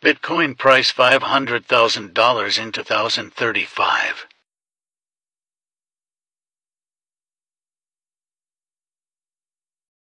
Bitcoin price $500,000 in 2035.